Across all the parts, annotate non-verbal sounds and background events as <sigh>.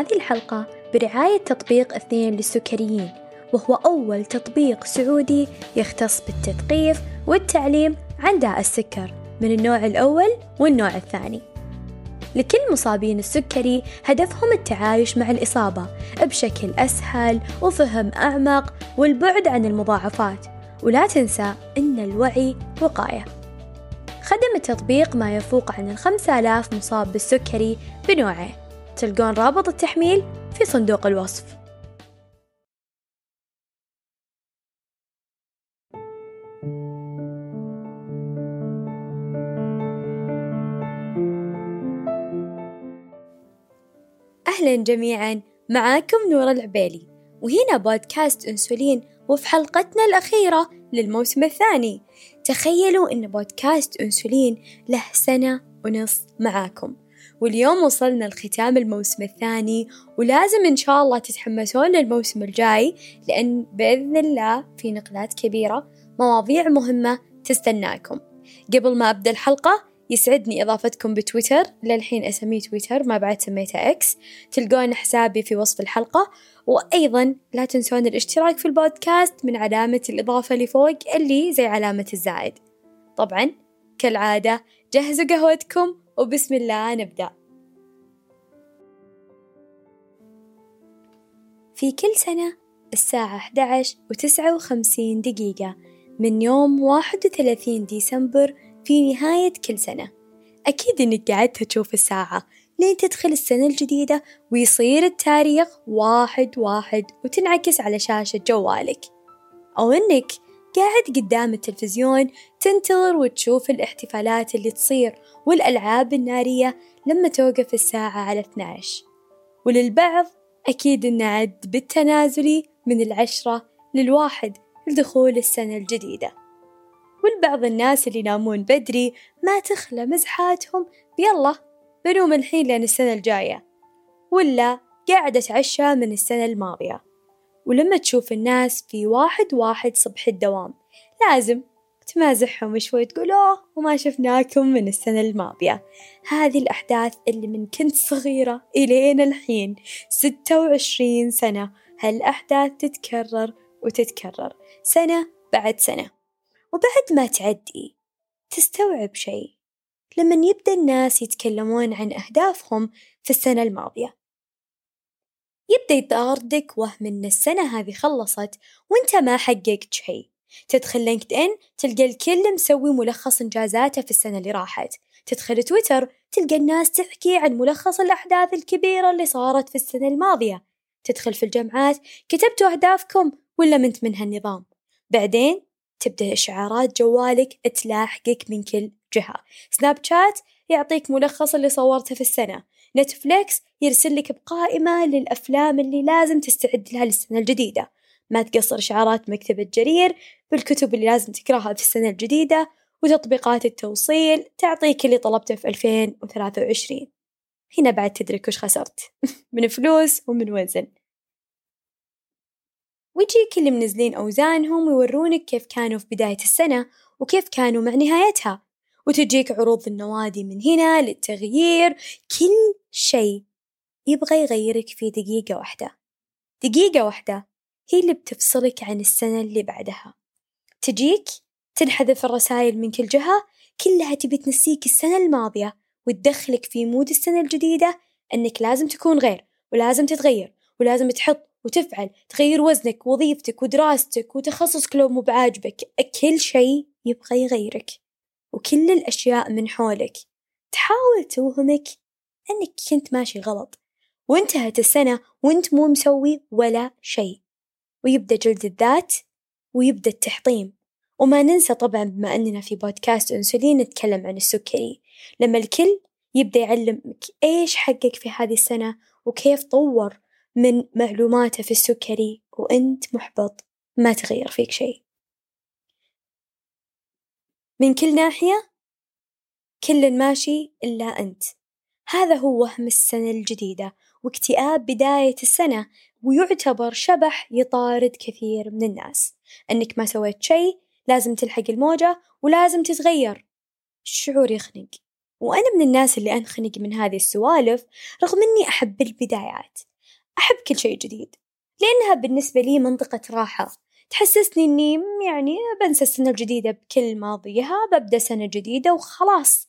هذه الحلقة برعاية تطبيق اثنين للسكريين وهو أول تطبيق سعودي يختص بالتثقيف والتعليم عن داء السكر من النوع الأول والنوع الثاني. لكل مصابين السكري هدفهم التعايش مع الإصابة بشكل أسهل وفهم أعمق والبعد عن المضاعفات. ولا تنسى أن الوعي وقاية. خدم التطبيق ما يفوق عن الخمسة آلاف مصاب بالسكري بنوعه. تلقون رابط التحميل في صندوق الوصف. أهلا جميعا معاكم نور العبيلي وهنا بودكاست أنسولين وفي حلقتنا الأخيرة للموسم الثاني. تخيلوا أن بودكاست أنسولين له سنة ونص معاكم. واليوم وصلنا لختام الموسم الثاني ولازم إن شاء الله تتحمسون للموسم الجاي لأن بإذن الله في نقلات كبيرة مواضيع مهمة تستناكم. قبل ما أبدأ الحلقة يسعدني إضافتكم بتويتر للحين أسميه تويتر ما بعد سميته إكس تلقون حسابي في وصف الحلقة وأيضا لا تنسون الاشتراك في البودكاست من علامة الإضافة اللي فوق اللي زي علامة الزائد. طبعا كالعادة جهزوا قهوتكم وبسم الله نبدأ. في كل سنة الساعة 11 وتسعة وخمسين دقيقة من يوم 31 ديسمبر في نهاية كل سنة. أكيد إنك قعدت تشوف الساعة لين تدخل السنة الجديدة ويصير التاريخ واحد واحد وتنعكس على شاشة جوالك. أو إنك قاعد قدام التلفزيون تنتظر وتشوف الاحتفالات اللي تصير والألعاب النارية لما توقف الساعة على 12 وللبعض أكيد إنه عد بالتنازلي من العشرة للواحد لدخول السنة الجديدة. والبعض الناس اللي ينامون بدري ما تخلى مزحاتهم بيلا بنوم الحين لين السنة الجاية ولا قاعد أتعشى من السنة الماضية. ولما تشوف الناس في واحد واحد صبح الدوام لازم تمازحهم شوي تقول أوه وما شفناكم من السنة الماضية. هذه الأحداث اللي من كنت صغيرة إلين الحين ستة وعشرين سنة. هالأحداث تتكرر وتتكرر سنة بعد سنة. وبعد ما تعدي تستوعب شيء. لما يبدأ الناس يتكلمون عن أهدافهم في السنة الماضية يبدأ يطاردك وهم إن السنة هذه خلصت وإنت ما حققت شيء. تدخل لينكد إن تلقى الكل مسوي ملخص إنجازاته في السنة اللي راحت. تدخل تويتر تلقى الناس تحكي عن ملخص الأحداث الكبيرة اللي صارت في السنة الماضية. تدخل في الجامعات كتبتوا أهدافكم ولا منت من هالنظام بعدين تبدأ إشعارات جوالك تلاحقك من كل جهة. سناب شات يعطيك ملخص اللي صورته في السنة. نتفليكس يرسل لك بقائمة للأفلام اللي لازم تستعد لها للسنة الجديدة. ما تقصر إشعارات مكتبة جرير بالكتب اللي لازم تقراها في السنة الجديدة وتطبيقات التوصيل تعطيك اللي طلبته في 2023 هنا بعد تدرك وش خسرت. <laughs> من فلوس ومن وزن. ويجيك اللي منزلين أوزانهم ويورونك كيف كانوا في بداية السنة وكيف كانوا مع نهايتها. وتجيك عروض النوادي من هنا للتغيير. كل شيء يبغى يغيرك في دقيقة واحدة. دقيقة واحدة هي اللي بتفصلك عن السنة اللي بعدها. تجيك تنحذف الرسائل من كل جهة كلها تبي تنسيك السنة الماضية وتدخلك في مود السنة الجديدة أنك لازم تكون غير ولازم تتغير ولازم تحط وتفعل تغير وزنك وظيفتك ودراستك وتخصصك لو مو بعاجبك كل شيء يبغى يغيرك. وكل الأشياء من حولك. تحاول توهمك أنك كنت ماشي غلط. وانتهت السنة وانت مو مسوي ولا شيء. ويبدأ جلد الذات ويبدأ التحطيم. وما ننسى طبعا بما أننا في بودكاست أنسولين نتكلم عن السكري. لما الكل يبدأ يعلمك إيش حقك في هذه السنة وكيف طور من معلوماته في السكري وأنت محبط ما تغير فيك شيء. من كل ناحية؟ كل ماشي إلا أنت. هذا هو وهم السنة الجديدة واكتئاب بداية السنة ويعتبر شبح يطارد كثير من الناس. أنك ما سويت شيء لازم تلحق الموجة ولازم تتغير. الشعور يخنق. وأنا من الناس اللي أنخنق من هذه السوالف رغم إني أحب البدايات. أحب كل شيء جديد. لأنها بالنسبة لي منطقة راحة. تحسسني إني يعني بنسى السنة الجديدة بكل ماضيها ببدأ سنة جديدة وخلاص.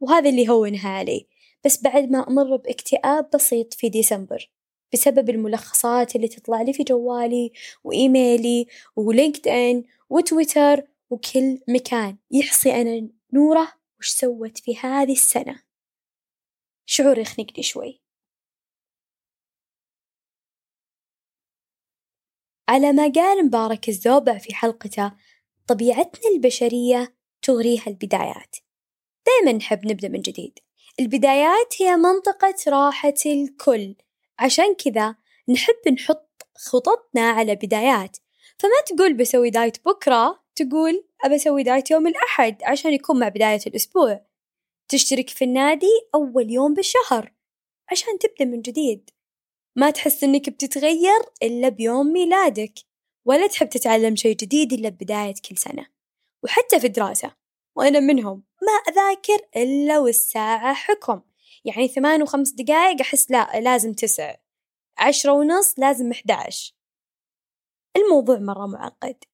وهذا اللي هونها علي بس بعد ما أمر باكتئاب بسيط في ديسمبر بسبب الملخصات اللي تطلع لي في جوالي وإيميلي ولينكد إن وتويتر وكل مكان يحصي أنا نورة وش سوت في هذه السنة. شعور يخنقني شوي. على ما قال مبارك الزوبع في حلقته طبيعتنا البشرية تغريها البدايات. دايما نحب نبدأ من جديد. البدايات هي منطقة راحة الكل. عشان كذا نحب نحط خططنا على بدايات. فما تقول بسوي دايت بكرة تقول أبى أسوي دايت يوم الأحد عشان يكون مع بداية الأسبوع. تشترك في النادي أول يوم بالشهر عشان تبدأ من جديد. ما تحس إنك بتتغير إلا بيوم ميلادك ولا تحب تتعلم شيء جديد إلا ببداية كل سنة وحتى في الدراسة وأنا منهم ما أذاكر إلا والساعة حكم يعني ثمان وخمس دقايق أحس لا لازم تسع عشرة ونص لازم أحداش. الموضوع مرة معقد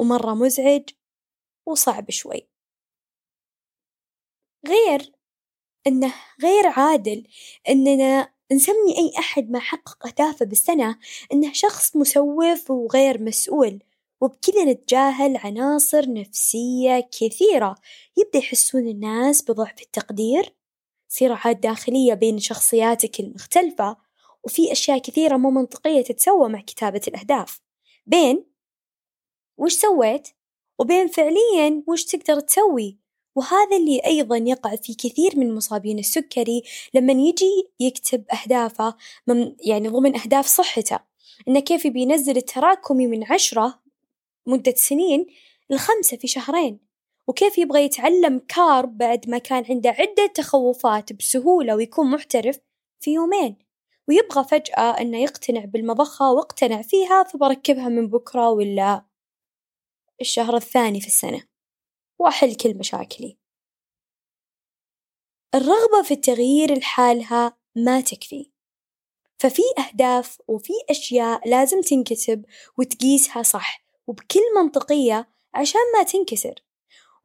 ومرة مزعج وصعب شوي. غير إنه غير عادل إننا نسمي أي أحد ما حقق أهدافه بالسنة إنه شخص مسوف وغير مسؤول وبكذا نتجاهل عناصر نفسية كثيرة. يبدأ يحسون الناس بضعف التقدير صراعات داخلية بين شخصياتك المختلفة وفي أشياء كثيرة مو منطقية تتسوى مع كتابة الأهداف. بين؟ وش سويت؟ وبين فعليا وش تقدر تسوي؟ وهذا اللي أيضا يقع في كثير من مصابين السكري لما يجي يكتب أهدافه من يعني ضمن أهداف صحته. إنه كيف بينزل التراكمي من عشرة مدة سنين لخمسة في شهرين. وكيف يبغى يتعلم كارب بعد ما كان عنده عدة تخوفات بسهولة ويكون محترف في يومين. ويبغى فجأة إنه يقتنع بالمضخة واقتنع فيها فبركبها من بكرة ولا الشهر الثاني في السنة. وأحل كل مشاكلي. الرغبة في التغيير لحالها ما تكفي. ففي أهداف وفي أشياء لازم تنكتب وتقيسها صح وبكل منطقية عشان ما تنكسر.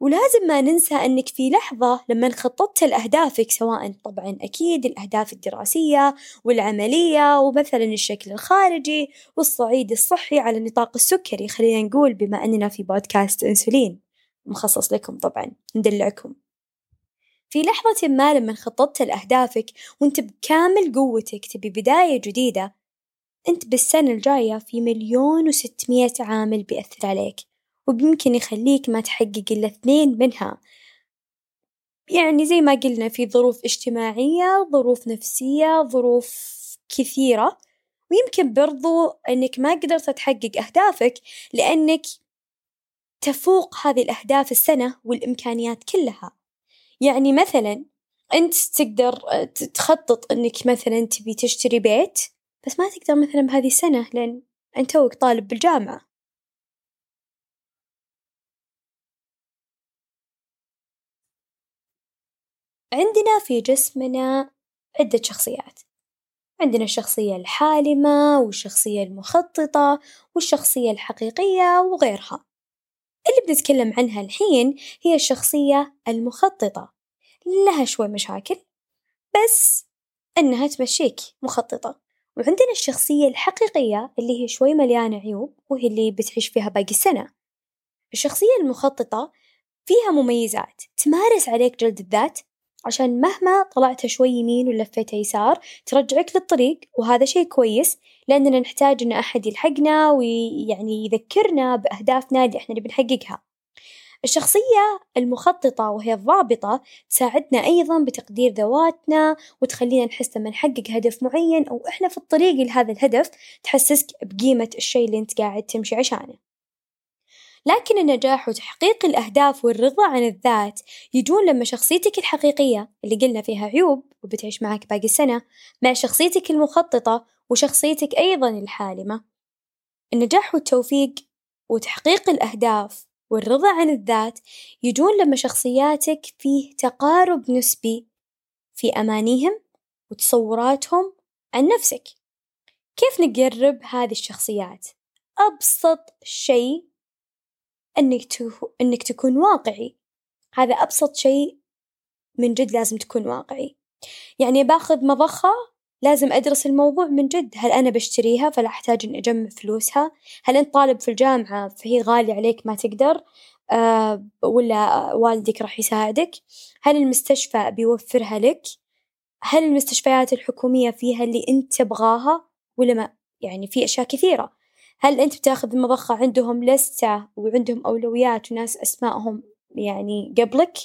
ولازم ما ننسى أنك في لحظة لما خططت لأهدافك سواء طبعا أكيد الأهداف الدراسية والعملية ومثلا الشكل الخارجي والصعيد الصحي على النطاق السكري خلينا نقول بما أننا في بودكاست أنسولين. مخصص لكم طبعا ندلعكم. في لحظة ما لما خططت لأهدافك وانت بكامل قوتك تبي بداية جديدة انت بالسنة الجاية في مليون وستمية عامل بيأثر عليك ويمكن يخليك ما تحقق إلا اثنين منها. يعني زي ما قلنا في ظروف اجتماعية ظروف نفسية ظروف كثيرة ويمكن برضو أنك ما قدرت تحقق أهدافك لأنك تفوق هذه الأهداف السنة والإمكانيات كلها. يعني مثلا أنت تقدر تخطط أنك مثلا تبي تشتري بيت بس ما تقدر مثلا بهذه السنة لأن أنت توك طالب بالجامعة. عندنا في جسمنا عدة شخصيات. عندنا الشخصية الحالمة والشخصية المخططة والشخصية الحقيقية وغيرها. اللي بنتكلم عنها الحين هي الشخصية المخططة. لها شوي مشاكل بس إنها تمشيك مخططة. وعندنا الشخصية الحقيقية اللي هي شوي مليانة عيوب وهي اللي بتعيش فيها باقي السنة. الشخصية المخططة فيها مميزات تمارس عليك جلد الذات عشان مهما طلعت شوي يمين ولفيت يسار ترجعك للطريق وهذا شيء كويس لأننا نحتاج إن أحد يلحقنا ويعني يذكرنا بأهدافنا اللي إحنا نبي نحققها. الشخصية المخططة وهي الضابطة تساعدنا أيضا بتقدير ذواتنا وتخلينا نحس لما نحقق هدف معين أو إحنا في الطريق لهذا الهدف تحسسك بقيمة الشيء اللي أنت قاعد تمشي عشانه. لكن النجاح وتحقيق الأهداف والرضا عن الذات يجون لما شخصيتك الحقيقية اللي قلنا فيها عيوب وبتعيش معك باقي السنة مع شخصيتك المخططة وشخصيتك أيضا الحالمة النجاح والتوفيق وتحقيق الأهداف والرضا عن الذات يجون لما شخصياتك فيه تقارب نسبي في أمانيهم وتصوراتهم عن نفسك، كيف نقرب هذي الشخصيات؟ أبسط شي إنك إنك تكون واقعي، هذا أبسط شي من جد لازم تكون واقعي، يعني باخذ مظخة لازم أدرس الموضوع من جد، هل أنا بشتريها فلا أحتاج إني أجمع فلوسها؟ هل أنت طالب في الجامعة فهي غالية عليك ما تقدر؟ آه ولا والدك راح يساعدك؟ هل المستشفى بيوفرها لك؟ هل المستشفيات الحكومية فيها اللي أنت تبغاها ولا ما؟ يعني في أشياء كثيرة، هل أنت بتاخذ المظخة عندهم لستة وعندهم أولويات وناس أسمائهم يعني قبلك؟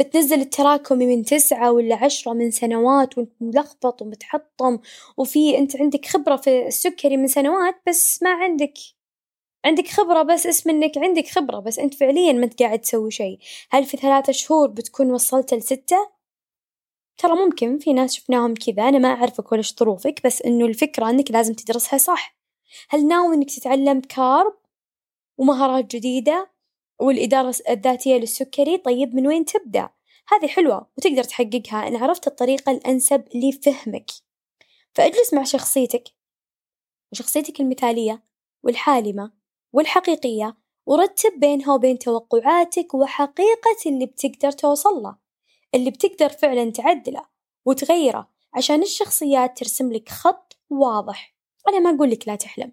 بتنزل التراكمي من تسعة ولا عشرة من سنوات وانت ملخبط ومتحطم وفي أنت عندك خبرة في السكري من سنوات بس ما عندك عندك خبرة بس اسم إنك عندك خبرة بس أنت فعليا ما انت قاعد تسوي شيء، هل في ثلاثة شهور بتكون وصلت لستة؟ ترى ممكن في ناس شفناهم كذا أنا ما أعرفك ولا ظروفك بس إنه الفكرة إنك لازم تدرسها صح، هل ناوي إنك تتعلم كارب ومهارات جديدة والإدارة الذاتية للسكري؟ طيب من وين تبدأ؟ هذي حلوة وتقدر تحققها. إن عرفت الطريقة الأنسب لفهمك، فاجلس مع شخصيتك وشخصيتك المثالية والحالمة والحقيقية ورتب بينها وبين توقعاتك وحقيقة اللي بتقدر توصل له، اللي بتقدر فعلا تعدله وتغيره عشان الشخصيات ترسم لك خط واضح، أنا ما أقول لك لا تحلم،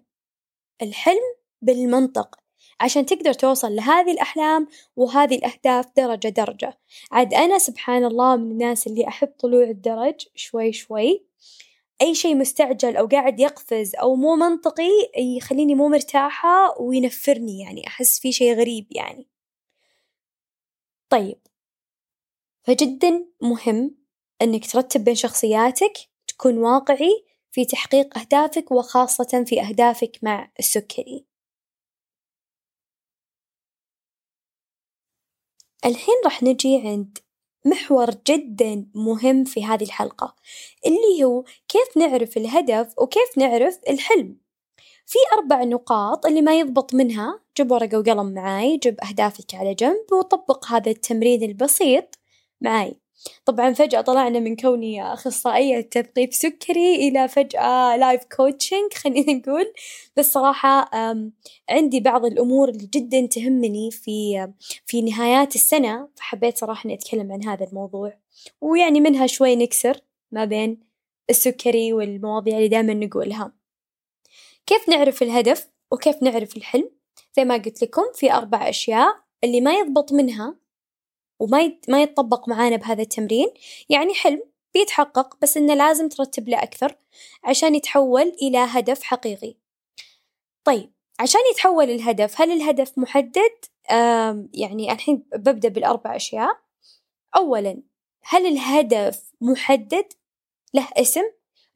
الحلم بالمنطق. عشان تقدر توصل لهذي الأحلام وهذي الأهداف درجة درجة، عاد أنا سبحان الله من الناس اللي أحب طلوع الدرج شوي شوي، أي شي مستعجل أو قاعد يقفز أو مو منطقي يخليني مو مرتاحة وينفرني يعني. أحس في شي غريب يعني، طيب. فجدا مهم إنك ترتب بين شخصياتك تكون واقعي في تحقيق أهدافك وخاصة في أهدافك مع السكري. الحين راح نجي عند محور جدا مهم في هذه الحلقة اللي هو كيف نعرف الهدف وكيف نعرف الحلم، في أربع نقاط اللي ما يضبط منها جيب ورقة وقلم معاي جيب أهدافك على جنب وطبق هذا التمرين البسيط معاي، طبعا فجأة طلعنا من كوني أخصائية تثقيف سكري إلى فجأة life coaching خلينا <laughs> نقول، بس صراحة عندي بعض الأمور اللي جدا تهمني في في نهايات السنة. فحبيت صراحة إني أتكلم عن هذا الموضوع، ويعني منها شوي نكسر ما بين السكري والمواضيع اللي دايما نقولها، كيف نعرف الهدف وكيف نعرف الحلم؟ زي ما قلت لكم في أربع أشياء اللي ما يضبط منها وما ما يتطبق معانا بهذا التمرين يعني حلم بيتحقق بس إنه لازم ترتب له أكثر عشان يتحول إلى هدف حقيقي، طيب عشان يتحول الهدف هل الهدف محدد؟ يعني الحين ببدأ بالأربع أشياء، أولاً هل الهدف محدد؟ له اسم؟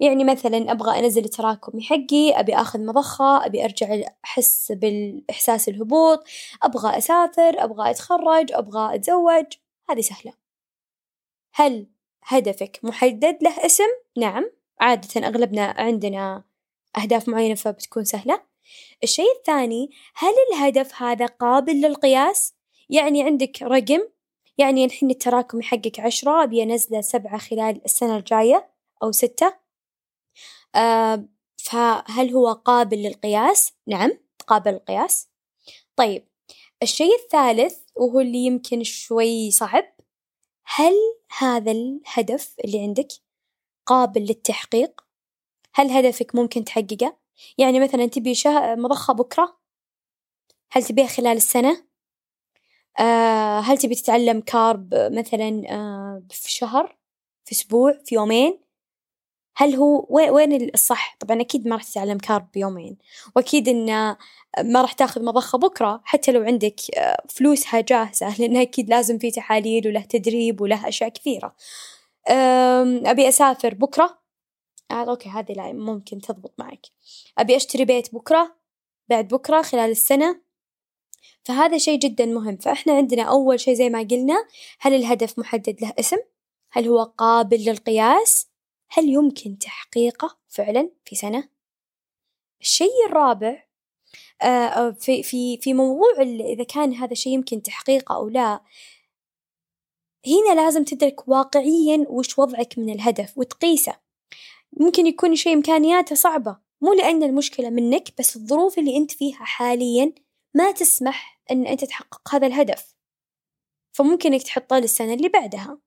يعني مثلاً أبغى أنزل التراكمي حقي، أبي آخذ مظخة، أبي أرجع أحس بالإحساس الهبوط، أبغى أسافر، أبغى أتخرج، أبغى أتزوج، هذي سهلة، هل هدفك محدد له اسم؟ نعم، عادة أغلبنا عندنا أهداف معينة فبتكون سهلة، الشي الثاني هل الهدف هذا قابل للقياس؟ يعني عندك رقم؟ يعني الحين التراكمي حقك عشرة أبي أنزله سبعة خلال السنة الجاية أو ستة، فهل هو قابل للقياس؟ نعم قابل للقياس، طيب الشي الثالث وهو اللي يمكن شوي صعب، هل هذا الهدف اللي عندك قابل للتحقيق؟ هل هدفك ممكن تحققه؟ يعني مثلا تبي شه مظخة بكرة؟ هل تبيها خلال السنة؟ آه هل تبي تتعلم كارب مثلا آه في شهر؟ في أسبوع؟ في يومين؟ هل هو وين الصح؟ طبعا أكيد ما راح تتعلم carb بيومين، وأكيد إنه ما راح تأخذ مضخة بكرة حتى لو عندك فلوسها جاهزة لأنه أكيد لازم في تحاليل وله تدريب وله أشياء كثيرة، أبي أسافر بكرة آه okay هذي لا ممكن تضبط معك، أبي أشتري بيت بكرة بعد بكرة خلال السنة، فهذا شي جدا مهم، فإحنا عندنا أول شي زي ما قلنا هل الهدف محدد له اسم؟ هل هو قابل للقياس؟ هل يمكن تحقيقه فعلا في سنة؟ الشي الرابع آه في في في موضوع إذا كان هذا الشيء يمكن تحقيقه أو لا هنا لازم تدرك واقعيا وش وضعك من الهدف وتقيسه. ممكن يكون شيء إمكانياته صعبة مو لأن المشكلة منك بس الظروف اللي أنت فيها حاليا ما تسمح أن أنت تحقق هذا الهدف. فممكن إنك تحطه للسنة اللي بعدها.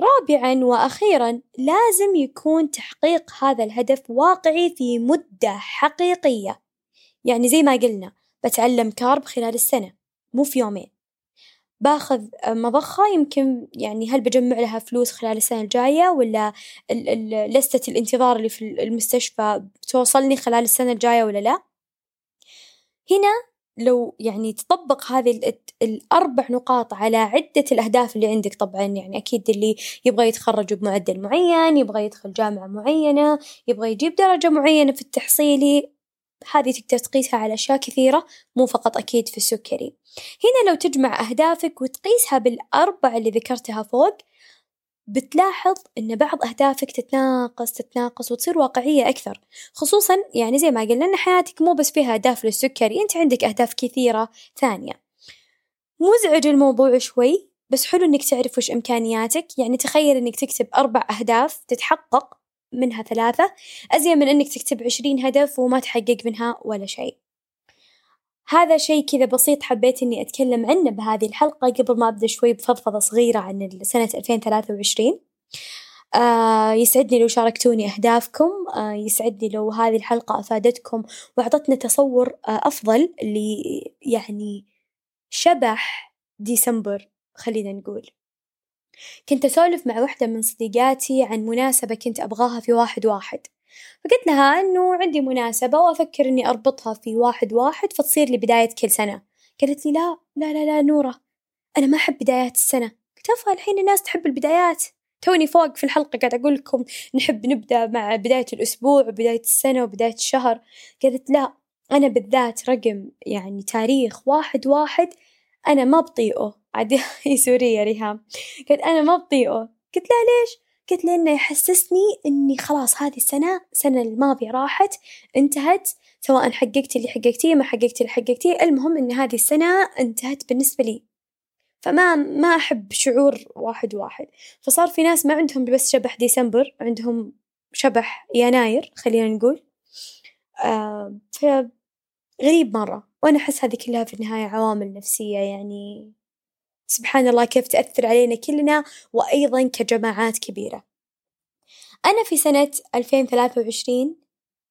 رابعا وأخيرا لازم يكون تحقيق هذا الهدف واقعي في مدة حقيقية. يعني زي ما قلنا بتعلم كارب خلال السنة مو في يومين. باخذ مضخة يمكن يعني هل بجمع لها فلوس خلال السنة الجاية ولا لستة الانتظار اللي في المستشفى بتوصلني خلال السنة الجاية ولا لا؟ هنا لو يعني تطبق هذه الأربع نقاط على عدة الأهداف اللي عندك طبعا يعني أكيد اللي يبغى يتخرج بمعدل معين يبغى يدخل جامعة معينة يبغى يجيب درجة معينة في التحصيلي هذه تقدر تقيسها على أشياء كثيرة مو فقط أكيد في السكري. هنا لو تجمع أهدافك وتقيسها بالأربع اللي ذكرتها فوق بتلاحظ إن بعض أهدافك تتناقص تتناقص وتصير واقعية أكثر. خصوصا يعني زي ما قلنا إن حياتك مو بس فيها أهداف للسكري أنت عندك أهداف كثيرة ثانية. مزعج الموضوع شوي بس حلو إنك تعرف وش إمكانياتك. يعني تخيل إنك تكتب أربع أهداف تتحقق منها ثلاثة. أزين من إنك تكتب عشرين هدف وما تحقق منها ولا شيء. هذا شيء كذا بسيط حبيت إني أتكلم عنه بهذه الحلقة قبل ما أبدأ شوي بفضفضة صغيرة عن سنة 2023 آه يسعدني لو شاركتوني أهدافكم. آه يسعدني لو هذه الحلقة أفادتكم وأعطتنا تصور آه أفضل ل يعني شبح ديسمبر خلينا نقول. كنت أسولف مع وحدة من صديقاتي عن مناسبة كنت أبغاها في واحد واحد. فقلت لها إنه عندي مناسبة وأفكر إني أربطها في واحد واحد فتصير لي بداية كل سنة. قالت لي لا لا لا لا نورة أنا ما أحب بدايات السنة. قلت أفا الحين الناس تحب البدايات. توني فوق في الحلقة قاعد أقول لكم نحب نبدأ مع بداية الأسبوع وبداية السنة وبداية الشهر. قالت لا أنا بالذات رقم يعني تاريخ واحد واحد أنا ما بطيئه. عاد <laughs> هي سورية ريهام. قالت أنا ما بطيئه. قلت لها ليش؟ قلت لأنه يحسسني إني خلاص هذه السنة السنة الماضية راحت انتهت سواء حققت اللي حققتيه ما حققت اللي حققتيه المهم إن هذه السنة انتهت بالنسبة لي. فما ما أحب شعور واحد واحد. فصار في ناس ما عندهم بس شبح ديسمبر عندهم شبح يناير خلينا نقول. آه غريب مرة. وأنا أحس هذه كلها في النهاية عوامل نفسية يعني سبحان الله كيف تأثر علينا كلنا وأيضا كجماعات كبيرة. أنا في سنة 2023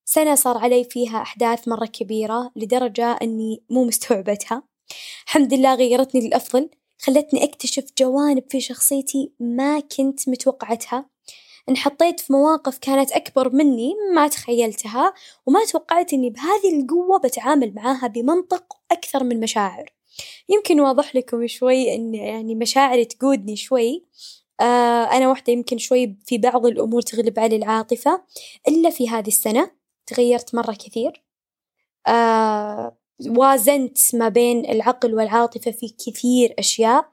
سنة صار علي فيها أحداث مرة كبيرة لدرجة أني مو مستوعبتها. الحمد لله غيرتني للأفضل خلتني أكتشف جوانب في شخصيتي ما كنت متوقعتها. انحطيت في مواقف كانت أكبر مني ما تخيلتها وما توقعت إني بهذه القوة بتعامل معاها بمنطق أكثر من مشاعر. يمكن واضح لكم شوي إن يعني مشاعري تقودني شوي. آه أنا واحدة يمكن شوي في بعض الأمور تغلب علي العاطفة إلا في هذه السنة تغيرت مرة كثير. آه وازنت ما بين العقل والعاطفة في كثير أشياء.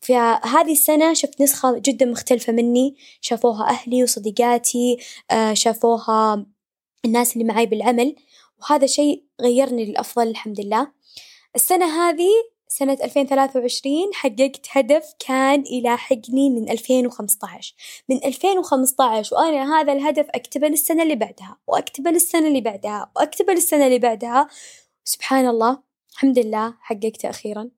فهذه السنة شفت نسخة جدا مختلفة مني. شافوها أهلي وصديقاتي آه شافوها الناس اللي معي بالعمل وهذا شيء غيرني للأفضل الحمد لله. السنة هذه سنة 2023 حققت هدف كان يلاحقني من 2015 من 2015 وأنا هذا الهدف أكتبه للسنة اللي بعدها وأكتبه للسنة اللي بعدها وأكتبه للسنة اللي بعدها. سبحان الله الحمد لله حققته أخيرا.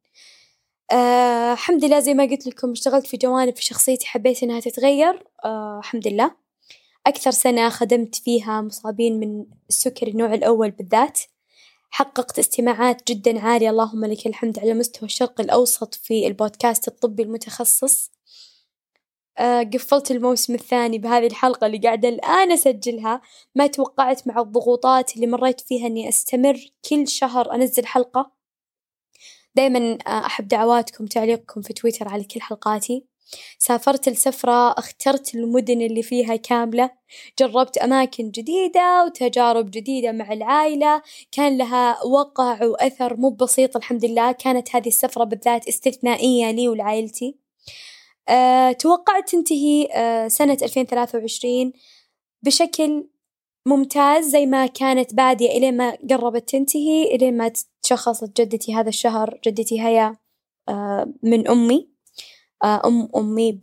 آه الحمد لله زي ما قلت لكم اشتغلت في جوانب في شخصيتي حبيت إنها تتغير. آه الحمد لله. أكثر سنة خدمت فيها مصابين من السكري النوع الأول بالذات. حققت استماعات جدا عالية. اللهم لك الحمد على مستوى الشرق الأوسط في البودكاست الطبي المتخصص. آه قفلت الموسم الثاني بهذه الحلقة اللي قاعدة الآن أسجلها. ما توقعت مع الضغوطات اللي مريت فيها إني أستمر كل شهر أنزل حلقة. دايما آه، أحب دعواتكم تعليقكم في تويتر على كل حلقاتي. سافرت لسفرة اخترت المدن اللي فيها كاملة جربت أماكن جديدة وتجارب جديدة مع العائلة كان لها وقع وأثر مو بسيط الحمد لله كانت هذه السفرة بالذات استثنائية لي ولعائلتي. أه توقعت تنتهي أه سنة 2023 بشكل ممتاز زي ما كانت بادية إلين ما قربت تنتهي إلين ما تشخصت جدتي هذا الشهر جدتي هيا من أمي. أم أمي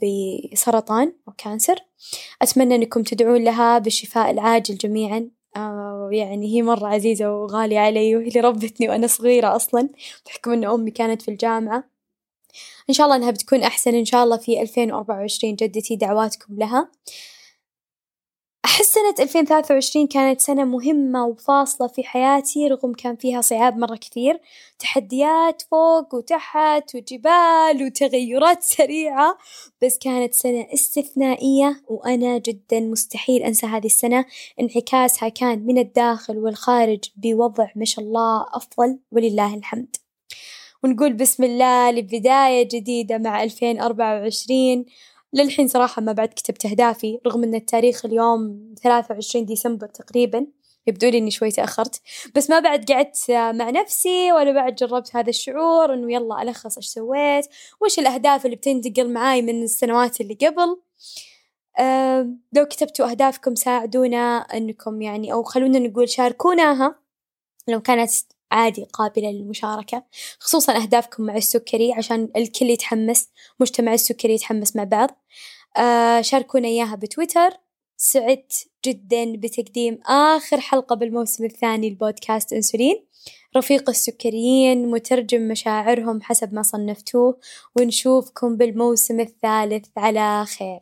بسرطان أو كانسر، أتمنى إنكم تدعون لها بالشفاء العاجل جميعًا، يعني هي مرة عزيزة وغالية علي وهي اللي ربتني وأنا صغيرة أصلًا بحكم إن أمي كانت في الجامعة، إن شاء الله إنها بتكون أحسن إن شاء الله في ألفين وأربعة وعشرين جدتي دعواتكم لها، أحس سنة ألفين ثلاثة وعشرين كانت سنة مهمة وفاصلة في حياتي رغم كان فيها صعاب مرة كثير، تحديات فوق وتحت وجبال وتغيرات <laughs> سريعة، بس كانت سنة استثنائية وأنا جدًا مستحيل أنسى هذي السنة، انعكاسها كان من الداخل والخارج بوضع ما شاء الله أفضل ولله الحمد، ونقول بسم الله لبداية جديدة مع ألفين أربعة وعشرين، للحين صراحة ما بعد كتبت أهدافي رغم إن التاريخ اليوم ثلاثة وعشرين ديسمبر تقريبًا، يبدو لي إني شوي تأخرت، بس ما بعد قعدت مع نفسي ولا بعد جربت هذا الشعور إنه يلا ألخص إيش سويت؟ وإيش الأهداف اللي بتنتقل معاي من السنوات اللي قبل؟ لو كتبتوا أهدافكم ساعدونا إنكم يعني أو خلونا نقول شاركوناها لو كانت عادي قابلة للمشاركة، خصوصًا أهدافكم مع السكري عشان الكل يتحمس، مجتمع السكري يتحمس مع بعض، شاركونا إياها بتويتر، سعدت جدًا بتقديم آخر حلقة بالموسم الثاني لبودكاست أنسولين، رفيق السكريين مترجم مشاعرهم حسب ما صنفتوه، ونشوفكم بالموسم الثالث على خير.